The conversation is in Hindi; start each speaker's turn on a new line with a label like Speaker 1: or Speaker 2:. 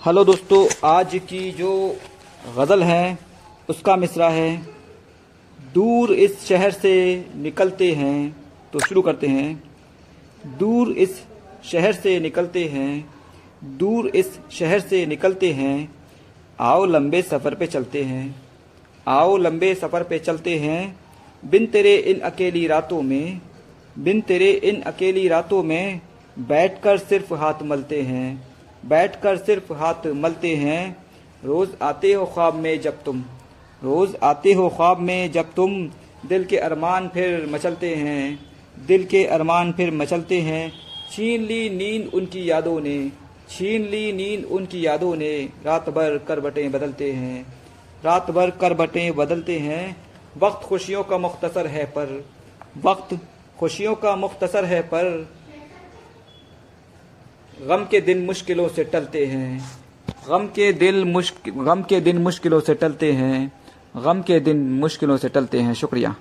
Speaker 1: हेलो दोस्तों, आज की जो गज़ल है, उसका मिसरा है। दूर इस शहर से निकलते हैं तो शुरू करते हैं। दूर इस शहर से निकलते हैं, दूर इस शहर से निकलते हैं। आओ लंबे सफ़र पे चलते हैं, आओ लंबे सफ़र पे चलते हैं। बिन तेरे इन अकेली रातों में, बिन तेरे इन अकेली रातों में बैठकर सिर्फ़ हाथ मलते हैं। बैठकर सिर्फ़ हाथ मलते हैं। रोज़ आते हो ख्वाब में जब तुम। रोज़ आते हो ख्वाब में जब तुम। दिल के अरमान फिर मचलते हैं। दिल के अरमान फिर मचलते हैं। छीन ली नींद उनकी यादों ने। छीन ली नींद उनकी यादों ने। रात भर करबटें बदलते हैं। रात भर करबटें बदलते हैं। वक्त खुशियों का मुख्तसर है पर। वक्त खुशियों का मुख्तसर है पर। गम के दिन मुश्किलों से टलते हैं। गम के दिल मुश्किल गम के दिन मुश्किलों से टलते हैं। गम के दिन मुश्किलों से टलते हैं। शुक्रिया।